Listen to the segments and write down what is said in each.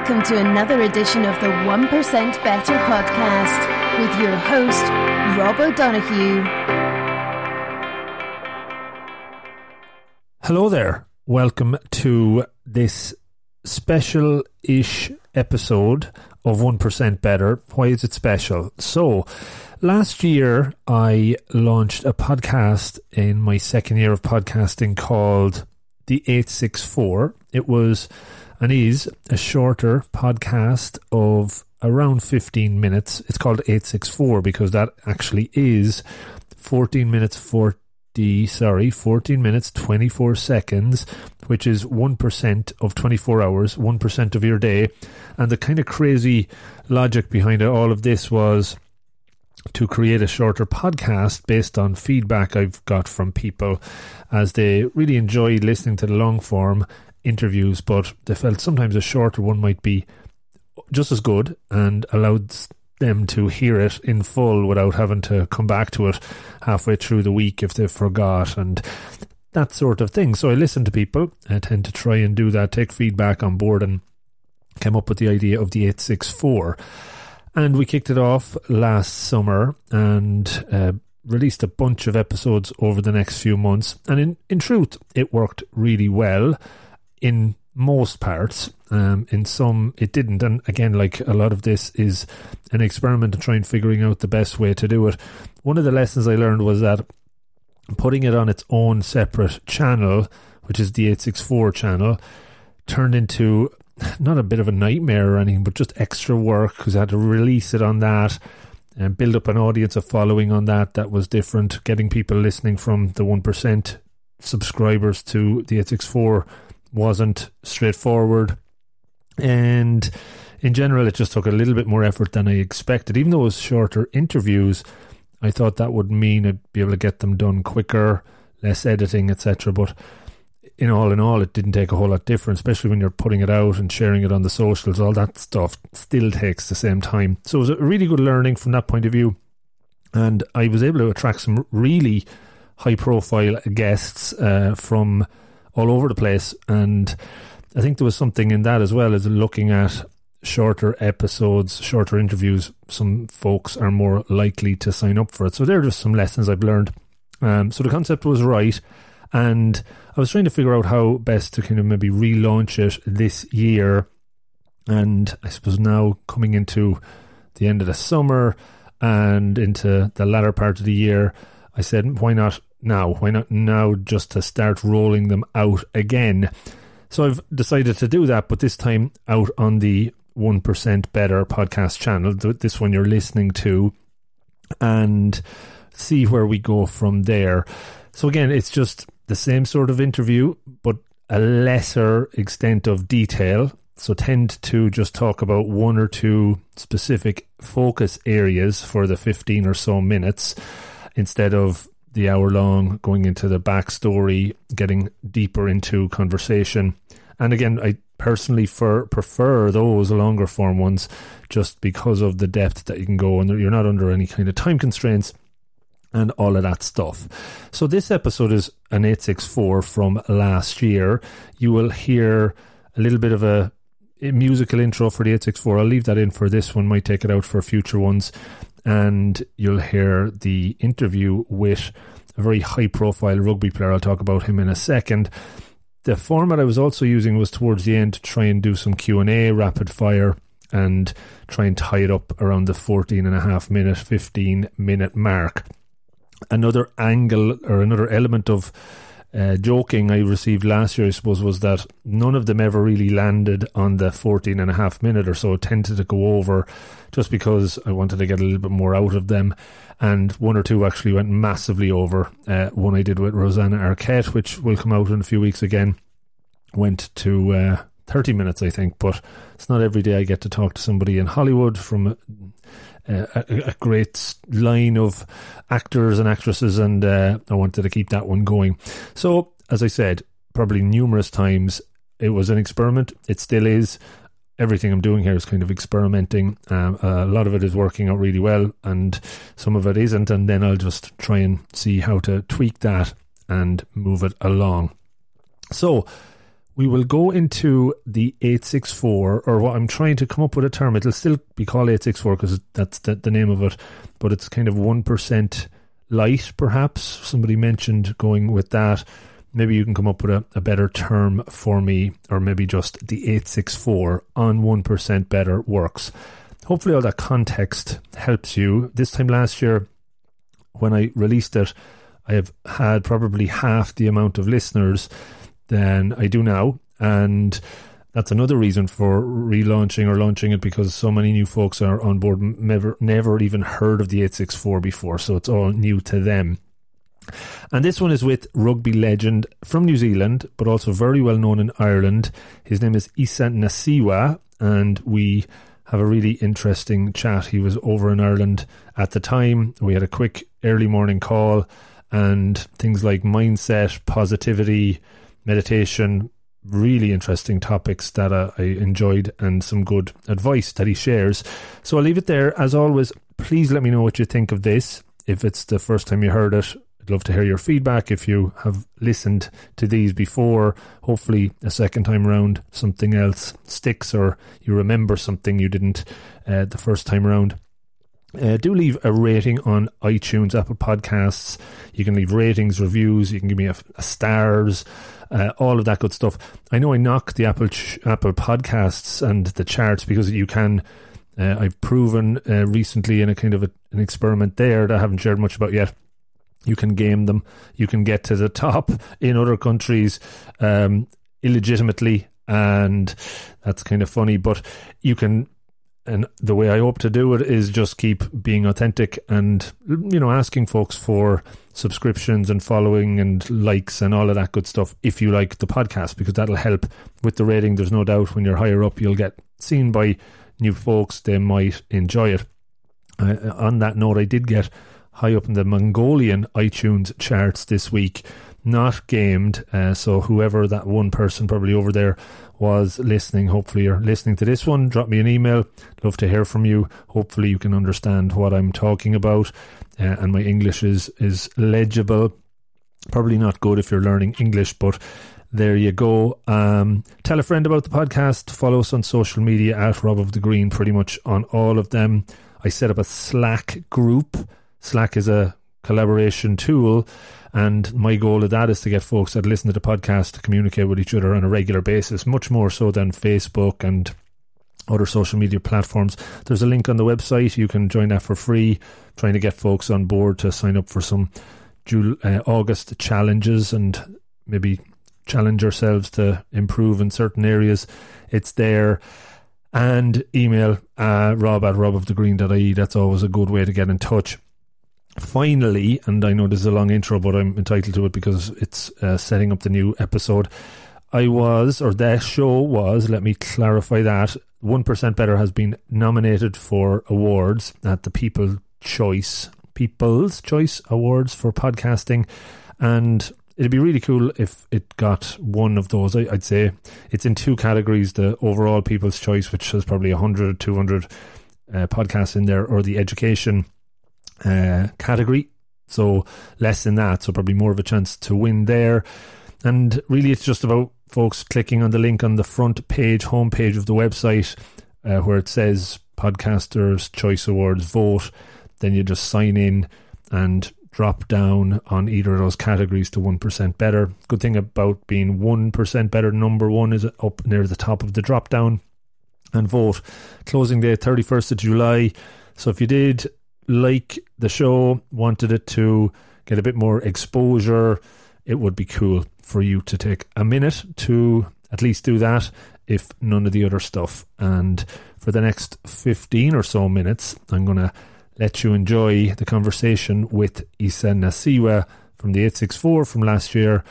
welcome to another edition of the 1% Better podcast with your host, Rob O'Donoghue. Hello there. Welcome to this special ish episode of 1% Better. Why is it special? So, last year I launched a podcast in my second year of podcasting called The 864. It was and is a shorter podcast of around 15 minutes. It's called 864 because that actually is 14 minutes 40, sorry, 14 minutes 24 seconds, which is 1% of 24 hours, 1% of your day. And the kind of crazy logic behind all of this was to create a shorter podcast based on feedback I've got from people as they really enjoy listening to the long form interviews, but they felt sometimes a shorter one might be just as good and allowed them to hear it in full without having to come back to it halfway through the week if they forgot and that sort of thing. So I listen to people. I tend to try and do that, take feedback on board, and came up with the idea of the 864. And we kicked it off last summer and uh, released a bunch of episodes over the next few months. And in, in truth, it worked really well in most parts. Um, in some, it didn't. And again, like a lot of this is an experiment to try and figuring out the best way to do it. One of the lessons I learned was that putting it on its own separate channel, which is the 864 channel, turned into not a bit of a nightmare or anything, but just extra work because I had to release it on that and build up an audience of following on that that was different, getting people listening from the 1% subscribers to the 864 wasn't straightforward. And in general, it just took a little bit more effort than I expected. Even though it was shorter interviews, I thought that would mean I'd be able to get them done quicker, less editing, etc. But in all in all, it didn't take a whole lot different, especially when you're putting it out and sharing it on the socials. All that stuff still takes the same time. So it was a really good learning from that point of view. And I was able to attract some really high profile guests uh, from all over the place. And I think there was something in that as well as looking at shorter episodes, shorter interviews. Some folks are more likely to sign up for it. So there are just some lessons I've learned. Um, so the concept was right. And I was trying to figure out how best to kind of maybe relaunch it this year. And I suppose now coming into the end of the summer and into the latter part of the year, I said, why not now? Why not now just to start rolling them out again? So I've decided to do that, but this time out on the 1% Better podcast channel, this one you're listening to, and see where we go from there. So again, it's just the same sort of interview, but a lesser extent of detail. So tend to just talk about one or two specific focus areas for the 15 or so minutes instead of the hour long, going into the backstory, getting deeper into conversation. And again, I personally for, prefer those longer form ones just because of the depth that you can go and you're not under any kind of time constraints and all of that stuff. So this episode is an 864 from last year. You will hear a little bit of a, musical intro for the 864. I'll leave that in for this one, might take it out for future ones and you'll hear the interview with a very high profile rugby player. I'll talk about him in a second. The format I was also using was towards the end to try and do some Q&A, rapid fire, and try and tie it up around the 14 and a half minute, 15 minute mark. Another angle or another element of uh, joking I received last year, I suppose, was that none of them ever really landed on the 14 and a half minute or so. tended to go over just because I wanted to get a little bit more out of them. And one or two actually went massively over. Uh, one I did with Rosanna Arquette, which will come out in a few weeks again, went to uh, 30 minutes, I think. But it's not every day I get to talk to somebody in Hollywood from a, a, great line of actors and actresses, and uh, I wanted to keep that one going. So, as I said, probably numerous times, it was an experiment. It still is. Everything I'm doing here is kind of experimenting. Um, a lot of it is working out really well, and some of it isn't. And then I'll just try and see how to tweak that and move it along. So, we will go into the 864, or what I'm trying to come up with a term. It'll still be called 864 because that's the, the name of it, but it's kind of 1% light, perhaps. Somebody mentioned going with that. Maybe you can come up with a, a better term for me, or maybe just the 864 on 1% better works. Hopefully, all that context helps you. This time last year, when I released it, I have had probably half the amount of listeners than I do now. And that's another reason for relaunching or launching it because so many new folks are on board, never, never even heard of the 864 before. So it's all new to them. And this one is with rugby legend from New Zealand, but also very well known in Ireland. His name is Isa Nacewa, and we have a really interesting chat. He was over in Ireland at the time. We had a quick early morning call, and things like mindset, positivity, meditation, really interesting topics that uh, I enjoyed and some good advice that he shares. So I'll leave it there. As always, please let me know what you think of this. If it's the first time you heard it, I'd love to hear your feedback. If you have listened to these before, hopefully a second time around something else sticks or you remember something you didn't uh, the first time around. Uh, do leave a rating on iTunes, Apple Podcasts. You can leave ratings, reviews. You can give me a, a stars, uh, all of that good stuff. I know I knock the Apple ch- Apple Podcasts and the charts because you can. Uh, I've proven uh, recently in a kind of a, an experiment there that I haven't shared much about yet. You can game them. You can get to the top in other countries um, illegitimately, and that's kind of funny. But you can and the way I hope to do it is just keep being authentic and you know asking folks for subscriptions and following and likes and all of that good stuff if you like the podcast because that'll help with the rating. There's no doubt when you're higher up you'll get seen by new folks. They might enjoy it. Uh, on that note I did get high up in the Mongolian iTunes charts this week. Not gamed uh, so whoever that one person probably over there was listening. Hopefully, you're listening to this one. Drop me an email. Love to hear from you. Hopefully, you can understand what I'm talking about, uh, and my English is is legible. Probably not good if you're learning English, but there you go. Um, tell a friend about the podcast. Follow us on social media at Rob of the Green, pretty much on all of them. I set up a Slack group. Slack is a collaboration tool and my goal of that is to get folks that listen to the podcast to communicate with each other on a regular basis, much more so than Facebook and other social media platforms. There's a link on the website. You can join that for free. Trying to get folks on board to sign up for some Jul- uh, August challenges and maybe challenge ourselves to improve in certain areas. It's there. And email uh, rob at robofthegreen.ie. That's always a good way to get in touch finally, and I know this is a long intro, but I'm entitled to it because it's uh, setting up the new episode. I was, or that show was, let me clarify that. 1% Better has been nominated for awards at the People Choice, People's Choice Awards for podcasting. And it'd be really cool if it got one of those. I, would say it's in two categories the overall People's Choice, which has probably 100, 200 uh, podcasts in there, or the education uh, category. So less than that, so probably more of a chance to win there. And really, it's just about folks clicking on the link on the front page, homepage of the website, uh, where it says Podcasters Choice Awards vote. Then you just sign in and drop down on either of those categories to 1% better. Good thing about being 1% better, number one is up near the top of the drop down and vote. Closing date 31st of July. So if you did like the show, wanted it to get a bit more exposure, it would be cool for you to take a minute to at least do that, if none of the other stuff. And for the next 15 or so minutes, I'm going to let you enjoy the conversation with Isa Nacewa from the 864 from last year,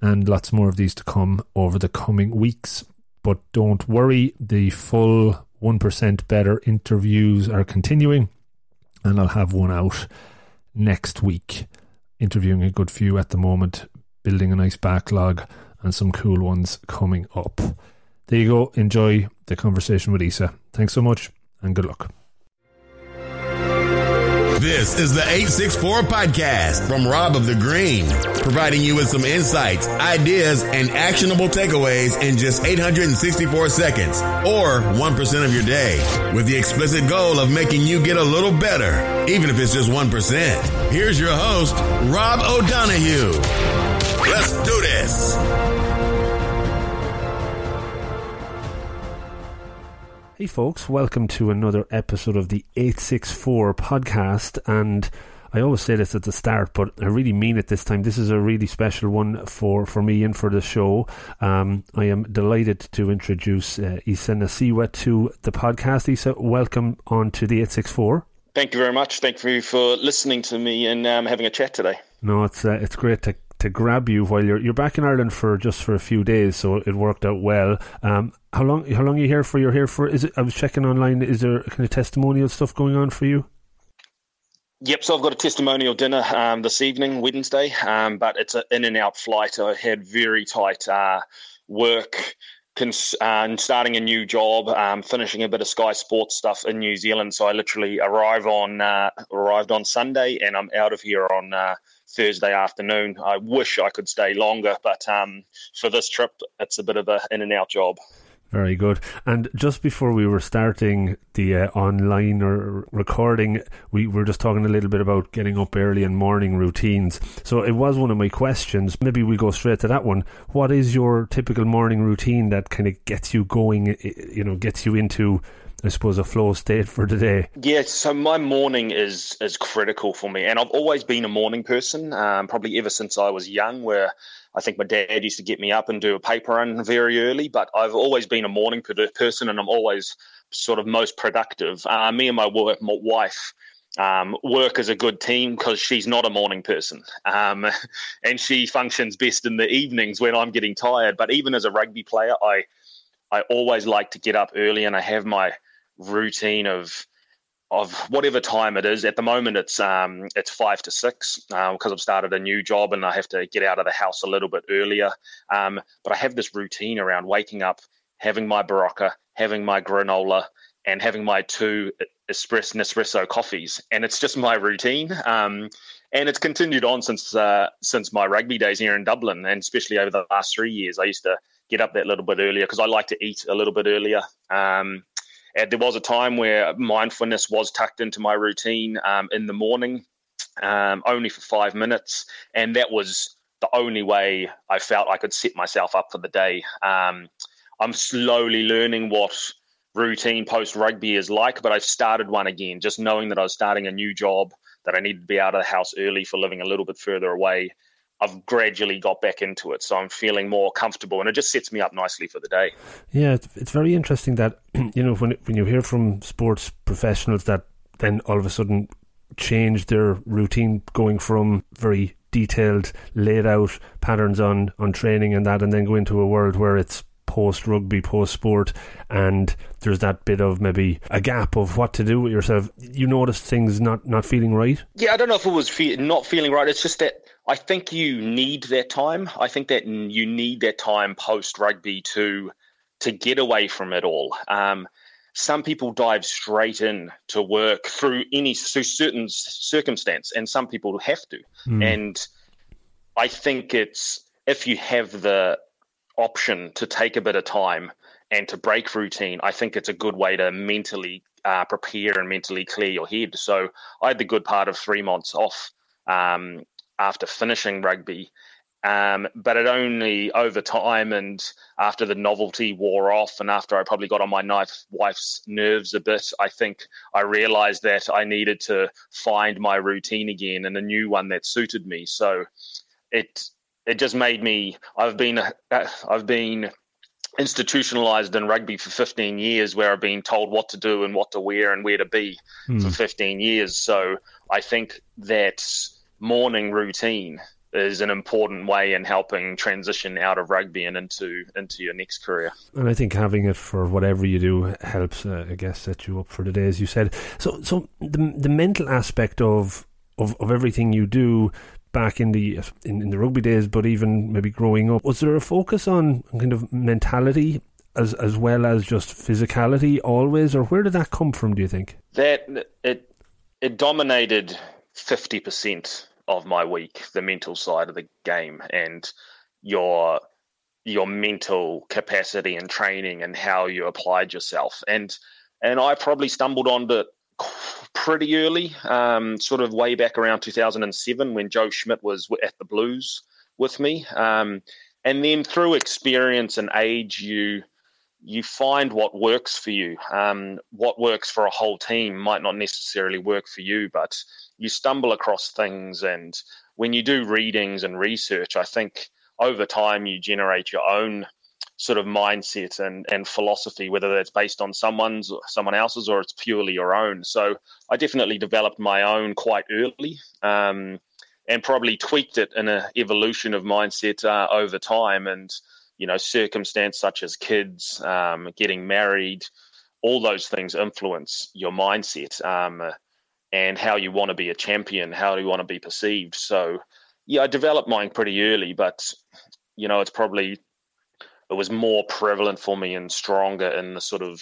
and lots more of these to come over the coming weeks. But don't worry, the full 1% better interviews are continuing and I'll have one out next week. Interviewing a good few at the moment, building a nice backlog, and some cool ones coming up. There you go. Enjoy the conversation with Isa. Thanks so much, and good luck. This is the 864 podcast from Rob of the Green, providing you with some insights, ideas, and actionable takeaways in just 864 seconds or 1% of your day with the explicit goal of making you get a little better, even if it's just 1%. Here's your host, Rob O'Donoghue. Let's do this. Hey, folks, welcome to another episode of the 864 podcast. And I always say this at the start, but I really mean it this time. This is a really special one for, for me and for the show. Um, I am delighted to introduce uh, Isa Nacewa to the podcast. Isa, welcome on to the 864. Thank you very much. Thank you for listening to me and um, having a chat today. No, it's uh, it's great to to grab you while you're you're back in Ireland for just for a few days, so it worked out well. Um, how long how long are you here for? You're here for? Is it? I was checking online. Is there kind of testimonial stuff going on for you? Yep, so I've got a testimonial dinner um, this evening, Wednesday, um, but it's an in and out flight. I had very tight uh, work cons- uh, starting a new job, um, finishing a bit of Sky Sports stuff in New Zealand. So I literally arrive on uh, arrived on Sunday, and I'm out of here on uh, Thursday afternoon. I wish I could stay longer, but um, for this trip, it's a bit of a in and out job. Very good. And just before we were starting the uh, online or recording, we were just talking a little bit about getting up early and morning routines. So it was one of my questions. Maybe we go straight to that one. What is your typical morning routine that kind of gets you going, you know, gets you into I suppose a flow state for today? day. Yeah, so my morning is is critical for me, and I've always been a morning person, um, probably ever since I was young. Where I think my dad used to get me up and do a paper run very early, but I've always been a morning person, and I'm always sort of most productive. Uh, me and my, work, my wife. Um, work as a good team because she's not a morning person um, and she functions best in the evenings when I'm getting tired. But even as a rugby player, I I always like to get up early and I have my routine of of whatever time it is. At the moment, it's um, it's five to six because um, I've started a new job and I have to get out of the house a little bit earlier. Um, but I have this routine around waking up, having my Berocca, having my granola, and having my two espresso Nespresso coffees, and it's just my routine. Um, and it's continued on since uh, since my rugby days here in Dublin, and especially over the last three years. I used to get up that little bit earlier because I like to eat a little bit earlier. Um, and there was a time where mindfulness was tucked into my routine um, in the morning, um, only for five minutes, and that was the only way I felt I could set myself up for the day. Um, I'm slowly learning what routine post rugby is like, but I've started one again, just knowing that I was starting a new job, that I needed to be out of the house early for living a little bit further away. I've gradually got back into it, so I'm feeling more comfortable, and it just sets me up nicely for the day. Yeah, it's, it's very interesting that you know when when you hear from sports professionals that then all of a sudden change their routine, going from very detailed, laid out patterns on on training and that, and then go into a world where it's post rugby, post sport, and there's that bit of maybe a gap of what to do with yourself. You notice things not not feeling right. Yeah, I don't know if it was fe- not feeling right. It's just that I think you need that time. I think that you need that time post rugby to to get away from it all. Um, some people dive straight in to work through any through certain circumstance, and some people have to. Mm. And I think it's if you have the option to take a bit of time and to break routine, I think it's a good way to mentally uh, prepare and mentally clear your head. So I had the good part of three months off um, after finishing rugby. Um, but it only over time and after the novelty wore off, and after I probably got on my knife, wife's nerves a bit, I think I realized that I needed to find my routine again and a new one that suited me. So it it just made me. I've been uh, I've been institutionalized in rugby for 15 years where I've been told what to do and what to wear and where to be mm. for 15 years. So I think that morning routine is an important way in helping transition out of rugby and into into your next career. And I think having it for whatever you do helps, uh, I guess, set you up for the day, as you said. So, so the the mental aspect of of, of everything you do back in the in, in the rugby days, but even maybe growing up, was there a focus on kind of mentality as as well as just physicality always, or where did that come from? Do you think that it it dominated fifty percent of my week, the mental side of the game, and your your mental capacity and training and how you applied yourself. And and I probably stumbled onto it pretty early, um, sort of way back around 2007 when Joe Schmidt was at the Blues with me. Um, and then through experience and age, you you find what works for you. Um, what works for a whole team might not necessarily work for you, but you stumble across things. And when you do readings and research, I think over time you generate your own sort of mindset and, and philosophy, whether that's based on someone's someone else's or it's purely your own. So I definitely developed my own quite early um, and probably tweaked it in an evolution of mindset uh, over time. And, you know, circumstance such as kids, um, getting married, all those things influence your mindset um, and how you want to be a champion, how do you want to be perceived. So, yeah, I developed mine pretty early, but, you know, it's probably it was more prevalent for me and stronger in the sort of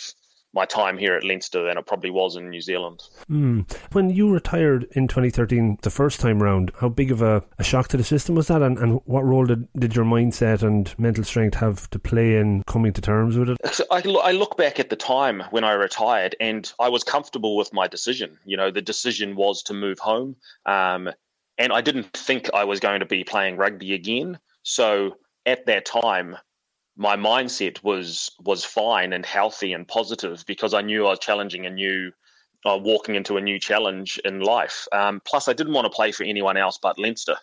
my time here at Leinster than it probably was in New Zealand. Mm. When you retired in 2013, the first time round, how big of a, a shock to the system was that? And, and what role did, did your mindset and mental strength have to play in coming to terms with it? So I, I look back at the time when I retired and I was comfortable with my decision. You know, the decision was to move home. Um, and I didn't think I was going to be playing rugby again. So at that time, my mindset was was fine and healthy and positive because I knew I was challenging a new, uh, walking into a new challenge in life. Um, plus, I didn't want to play for anyone else but Leinster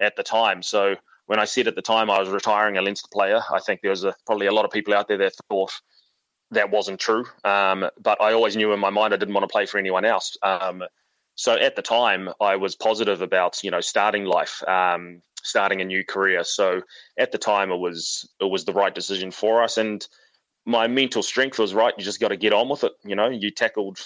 at the time. So when I said at the time I was retiring a Leinster player, I think there was a, probably a lot of people out there that thought that wasn't true. Um, but I always knew in my mind I didn't want to play for anyone else. Um, so at the time, I was positive about you know starting life. Um, starting a new career. So at the time, it was it was the right decision for us, and my mental strength was right. You just got to get on with it. You know, you tackled,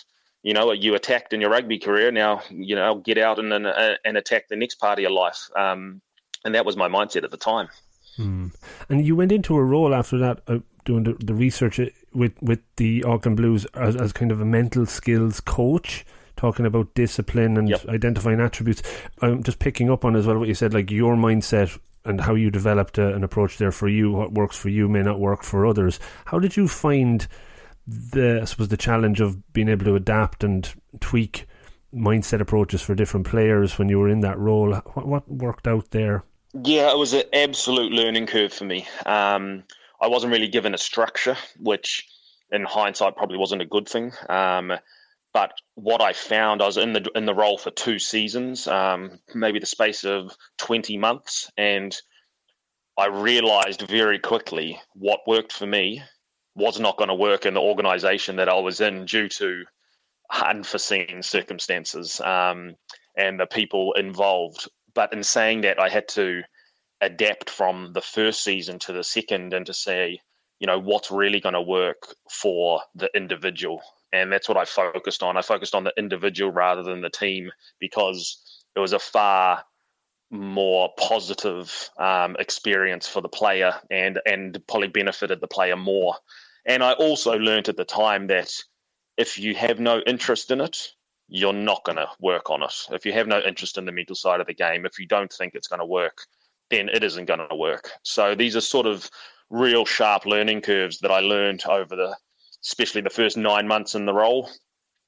you know, you attacked in your rugby career. Now, you know, get out and and, and attack the next part of your life. Um, and that was my mindset at the time. Hmm. And you went into a role after that, uh, doing the, the, research uh, with with the Auckland Blues as, as kind of a mental skills coach talking about discipline and yep. identifying attributes. I'm just picking up on as well what you said, like your mindset and how you developed a, an approach there for you. What works for you may not work for others. How did you find the, I suppose, the challenge of being able to adapt and tweak mindset approaches for different players when you were in that role? What, what worked out there? Yeah, it was an absolute learning curve for me. Um, I wasn't really given a structure, which in hindsight probably wasn't a good thing. Um, but what I found, I was in the in the role for two seasons, um, maybe the space of twenty months, and I realised very quickly what worked for me was not going to work in the organisation that I was in due to unforeseen circumstances um, and the people involved. But in saying that, I had to adapt from the first season to the second and to say, you know, what's really going to work for the individual and that's what I focused on. I focused on the individual rather than the team because it was a far more positive um, experience for the player and and probably benefited the player more. And I also learned at the time that if you have no interest in it, you're not going to work on it. If you have no interest in the mental side of the game, if you don't think it's going to work, then it isn't going to work. So these are sort of real sharp learning curves that I learned over the especially the first nine months in the role.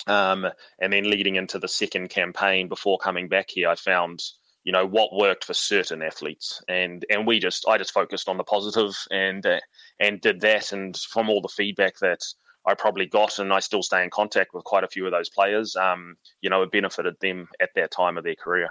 Um, and then leading into the second campaign before coming back here, I found you know what worked for certain athletes, and and we just I just focused on the positive and uh, and did that. And from all the feedback that I probably got, and I still stay in contact with quite a few of those players. Um, you know, it benefited them at that time of their career.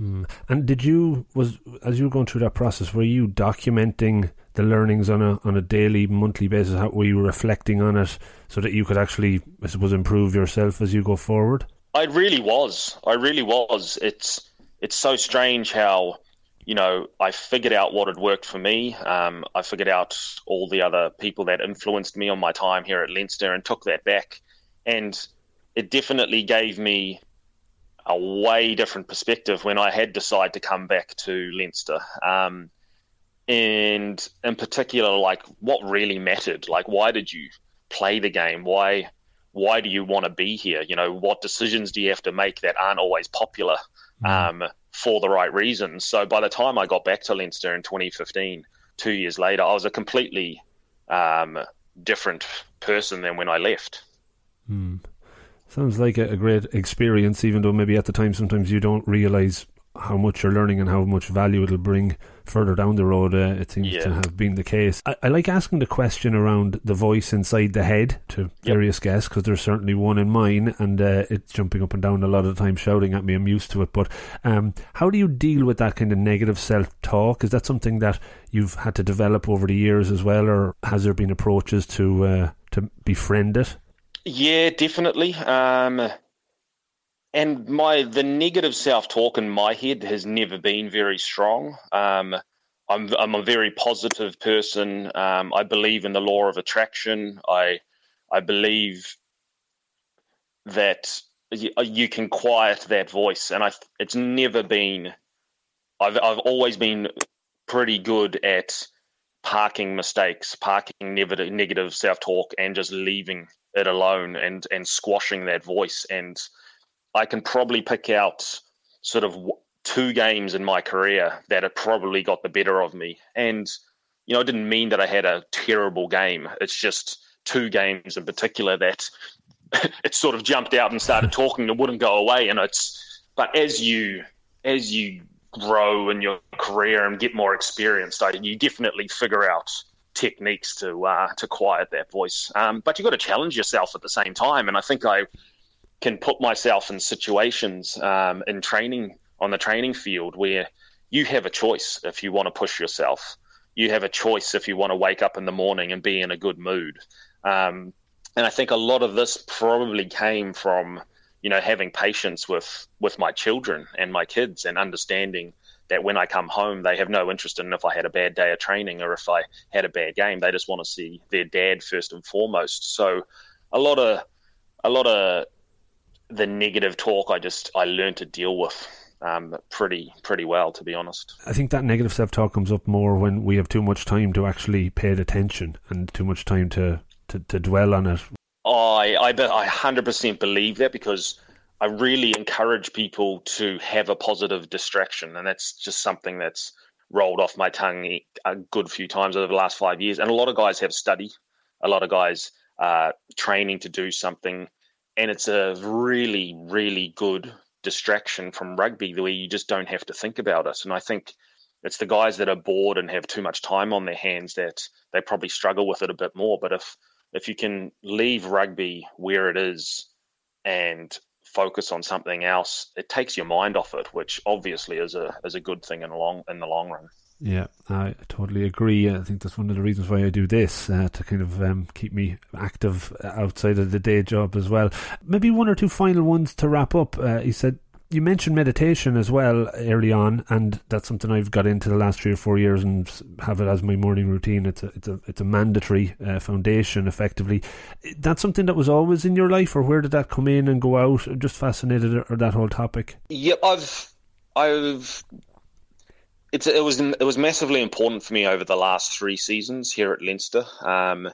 Mm. And did you was as you were going through that process, were you documenting the learnings on a on a daily, monthly basis? How were you reflecting on it so that you could actually, I suppose, improve yourself as you go forward? I really was. I really was. It's it's so strange how you know I figured out what had worked for me. Um, I figured out all the other people that influenced me on my time here at Leinster and took that back, and it definitely gave me a way different perspective when I had decided to come back to Leinster. Um, and in particular, like what really mattered. Like, why did you play the game? Why why do you want to be here? You know, what decisions do you have to make that aren't always popular mm. um, for the right reasons? So by the time I got back to Leinster in 2015, two years later, I was a completely um, different person than when I left. Mm. Sounds like a, a, great experience, even though maybe at the time sometimes you don't realize how much you're learning and how much value it'll bring further down the road. Uh, it seems yeah. to have been the case. I, I, like asking the question around the voice inside the head to various guests because there's certainly one in mine, and uh, it's jumping up and down a lot of the time, shouting at me. I'm used to it, but um, how do you deal with that kind of negative self-talk? Is that something that you've had to develop over the years as well, or has there been approaches to uh, to befriend it? Yeah, definitely. Um, and my the negative self talk in my head has never been very strong. Um, I'm I'm a very positive person. Um, I believe in the law of attraction. I I believe that you, you can quiet that voice, and I it's never been. I've I've always been pretty good at parking mistakes, parking negative negative self talk, and just leaving it alone and and squashing that voice and I can probably pick out sort of two games in my career that have probably got the better of me. And, you know, it didn't mean that I had a terrible game. It's just two games in particular that it sort of jumped out and started talking and wouldn't go away. And it's, but as you, as you grow in your career and get more experienced, you definitely figure out techniques to, uh, to quiet that voice. Um, but you've got to challenge yourself at the same time. And I think I, can put myself in situations um, in training on the training field where you have a choice if you want to push yourself. You have a choice if you want to wake up in the morning and be in a good mood. Um, and I think a lot of this probably came from you know having patience with with my children and my kids and understanding that when I come home they have no interest in if I had a bad day of training or if I had a bad game. They just want to see their dad first and foremost. So a lot of a lot of the negative talk I just I learned to deal with um, pretty pretty well, to be honest. I think that negative self talk comes up more when we have too much time to actually pay attention and too much time to, to, to dwell on it. I I I hundred percent believe that because I really encourage people to have a positive distraction, and that's just something that's rolled off my tongue a good few times over the last five years. And a lot of guys have study, a lot of guys are training to do something and it's a really, really good distraction from rugby the way you just don't have to think about it. And I think it's the guys that are bored and have too much time on their hands that they probably struggle with it a bit more. But if if you can leave rugby where it is and focus on something else, it takes your mind off it, which obviously is a is a good thing in the long in the long run. Yeah, I totally agree. I think that's one of the reasons why I do this uh, to kind of um, keep me active outside of the day job as well. Maybe one or two final ones to wrap up. Uh, he said you mentioned meditation as well early on, and that's something I've got into the last three or four years and have it as my morning routine. It's a it's a it's a mandatory uh, foundation, effectively. That's something that was always in your life, or where did that come in and go out? I'm just fascinated or that whole topic. Yep, I've I've it's it was it was massively important for me over the last three seasons here at Leinster, um,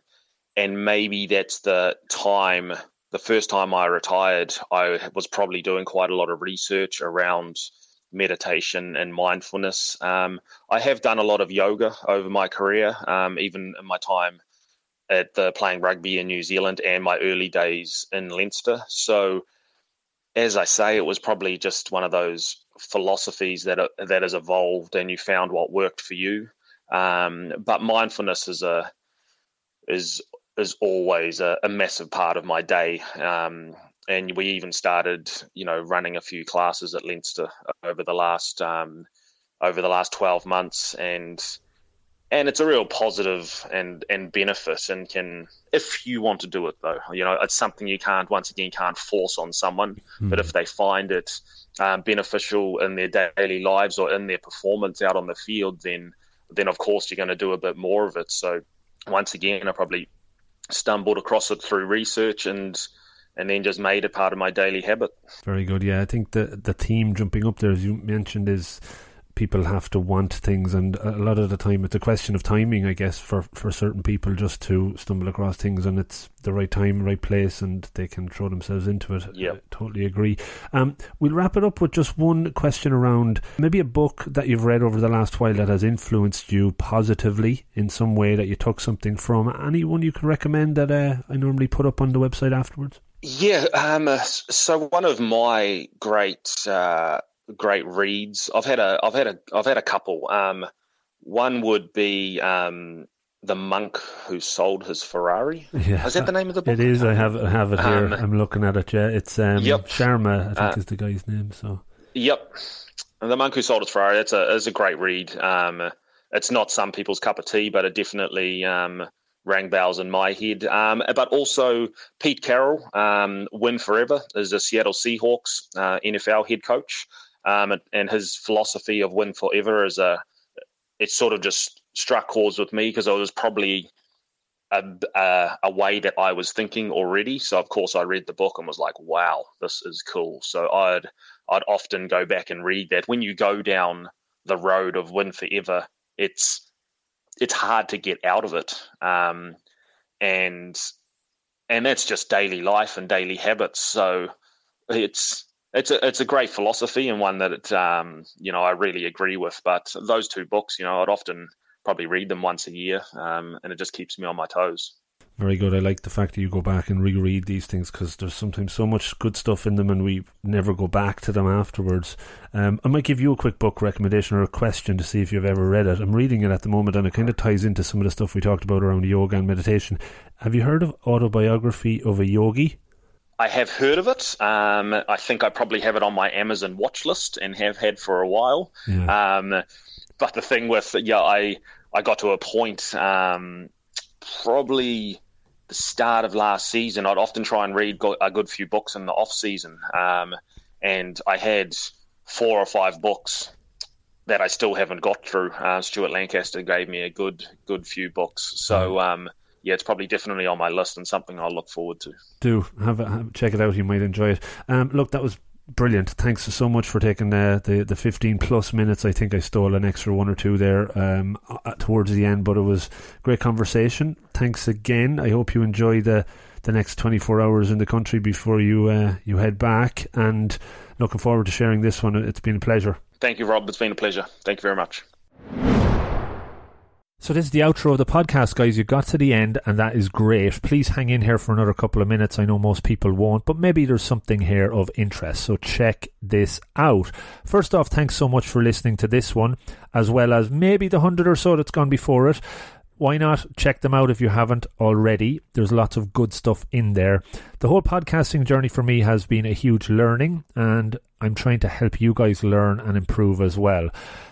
and maybe that's the time. The first time I retired, I was probably doing quite a lot of research around meditation and mindfulness. Um, I have done a lot of yoga over my career, um, even in my time at the playing rugby in New Zealand and my early days in Leinster. So, as I say, it was probably just one of those philosophies that are, that has evolved, and you found what worked for you. Um, but mindfulness is a is is always a, a massive part of my day. Um, and we even started, you know, running a few classes at Leinster over the last um, over the last twelve months, and and it's a real positive and and benefit, and can if you want to do it though, you know, it's something you can't once again can't force on someone, mm. but if they find it um, beneficial in their daily lives or in their performance out on the field, then then of course you're going to do a bit more of it. So once again, I probably stumbled across it through research and and then just made it part of my daily habit. Very good. Yeah, I think the the theme jumping up there, as you mentioned, is people have to want things, and a lot of the time it's a question of timing, I guess, for for certain people just to stumble across things, and it's the right time, right place, and they can throw themselves into it. Yeah, totally agree. Um, we'll wrap it up with just one question around maybe a book that you've read over the last while that has influenced you positively in some way that you took something from. Anyone you can recommend that uh, I normally put up on the website afterwards? Yeah, um, so one of my great uh, great reads, I've had a I've had a I've had a couple. Um, one would be um, the monk who sold his Ferrari. Yeah, is that the name of the book? It is. I have I have it here. Um, I'm looking at it. Yeah, it's um, yep. Sharma. I think uh, is the guy's name. So. Yep, and the monk who sold his Ferrari. It's a it's a great read. Um, it's not some people's cup of tea, but it definitely um, rang bells in my head. Um, but also Pete Carroll, um, Win Forever, is a Seattle Seahawks uh, NFL head coach, um, and his philosophy of win forever is a it sort of just struck chords with me because it was probably a, a, a, way that I was thinking already. So of course I read the book and was like, wow, this is cool. So I'd I'd often go back and read that. When you go down the road of win forever, it's it's hard to get out of it, um, and and that's just daily life and daily habits. So it's it's a it's a great philosophy and one that it, um, you know I really agree with. But those two books, you know, I'd often probably read them once a year, um, and it just keeps me on my toes. Very good. I like the fact that you go back and reread these things because there's sometimes so much good stuff in them, and we never go back to them afterwards. Um, I might give you a quick book recommendation or a question to see if you've ever read it. I'm reading it at the moment, and it kind of ties into some of the stuff we talked about around yoga and meditation. Have you heard of Autobiography of a Yogi? I have heard of it. Um, I think I probably have it on my Amazon watch list and have had for a while. Yeah. Um, but the thing with yeah, I I got to a point um, probably the start of last season, I'd often try and read a good few books in the off season, um, and I had four or five books that I still haven't got through. Uh, Stuart Lancaster gave me a good good few books, so mm. Yeah, it's probably definitely on my list and something I'll look forward to. Do have, a, have check it out. You might enjoy it. Um, look, that was brilliant. Thanks so much for taking uh, the the fifteen plus minutes. I think I stole an extra one or two there um, towards the end, but it was great conversation. Thanks again. I hope you enjoy the the next twenty four hours in the country before you uh, you head back. And looking forward to sharing this one. It's been a pleasure. Thank you, Rob. It's been a pleasure. Thank you very much. So this is the outro of the podcast, guys. You got to the end, and that is great. Please hang in here for another couple of minutes. I know most people won't, but maybe there's something here of interest. So check this out. First off, thanks so much for listening to this one, as well as maybe the hundred or so that's gone before it. Why not check them out if you haven't already? There's lots of good stuff in there. The whole podcasting journey for me has been a huge learning, and I'm trying to help you guys learn and improve as well.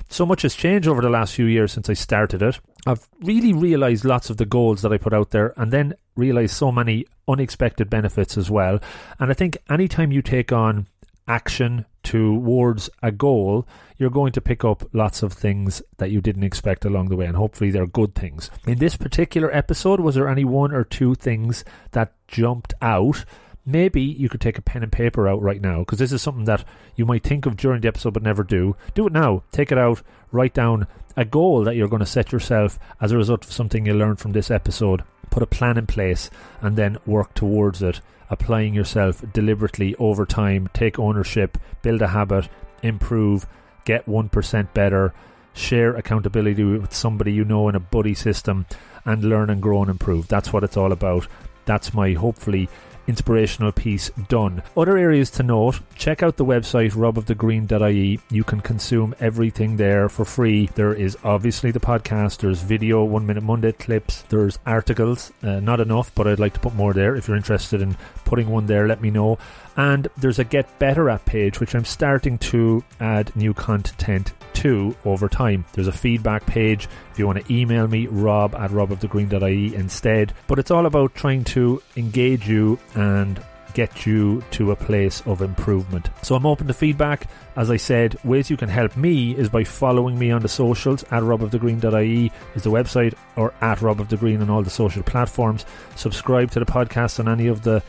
So much has changed over the last few years since I started it. I've really realized lots of the goals that I put out there and then realized so many unexpected benefits as well. And I think anytime you take on action towards a goal, you're going to pick up lots of things that you didn't expect along the way, and hopefully they're good things. In this particular episode, was there any one or two things that jumped out maybe you could take a pen and paper out right now because this is something that you might think of during the episode but never do. Do it now. Take it out. Write down a goal that you're going to set yourself as a result of something you learned from this episode. Put a plan in place and then work towards it, applying yourself deliberately over time. Take ownership, build a habit, improve, get 1% better, share accountability with somebody you know in a buddy system, and learn and grow and improve. That's what it's all about. That's my hopefully inspirational piece done. Other areas to note check out the website robofthegreen.ie. You can consume everything there for free. There is obviously the podcast, there's video, one minute Monday clips, there's articles. Uh, not enough, but I'd like to put more there. If you're interested in putting one there, let me know. And there's a Get Better app page, which I'm starting to add new content to over time. There's a feedback page if you want to email me, rob at robofthegreen.ie instead. But it's all about trying to engage you and get you to a place of improvement. So I'm open to feedback. As I said, ways you can help me is by following me on the socials at robofthegreen.ie is the website or at robofthegreen on all the social platforms. Subscribe to the podcast on any of the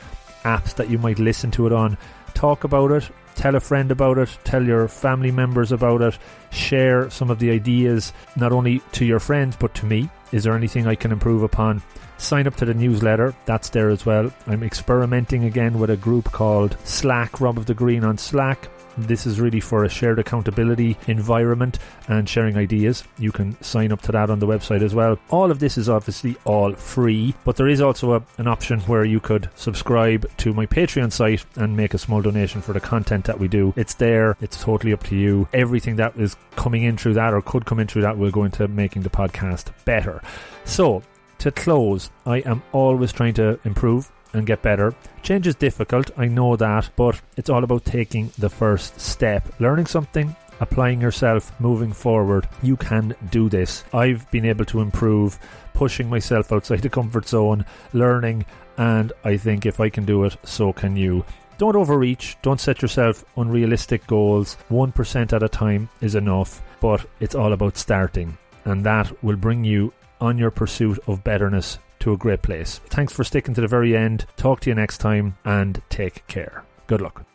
apps that you might listen to it on. Talk about it Tell a friend about it, tell your family members about it, share some of the ideas, not only to your friends, but to me. Is there anything I can improve upon? Sign up to the newsletter, that's there as well. I'm experimenting again with a group called Slack, Rob of the Green on Slack. This is really for a shared accountability environment and sharing ideas. You can sign up to that on the website as well. All of this is obviously all free, but there is also a, an option where you could subscribe to my Patreon site and make a small donation for the content that we do. It's there, it's totally up to you. Everything that is coming in through that or could come in through that will go into making the podcast better. So, to close, I am always trying to improve and get better. Change is difficult, I know that, but it's all about taking the first step. Learning something, applying yourself, moving forward. You can do this. I've been able to improve, pushing myself outside the comfort zone, learning, and I think if I can do it, so can you. Don't overreach, don't set yourself unrealistic goals. 1% at a time is enough, but it's all about starting, and that will bring you on your pursuit of betterness to a great place. Thanks for sticking to the very end. Talk to you next time and take care. Good luck.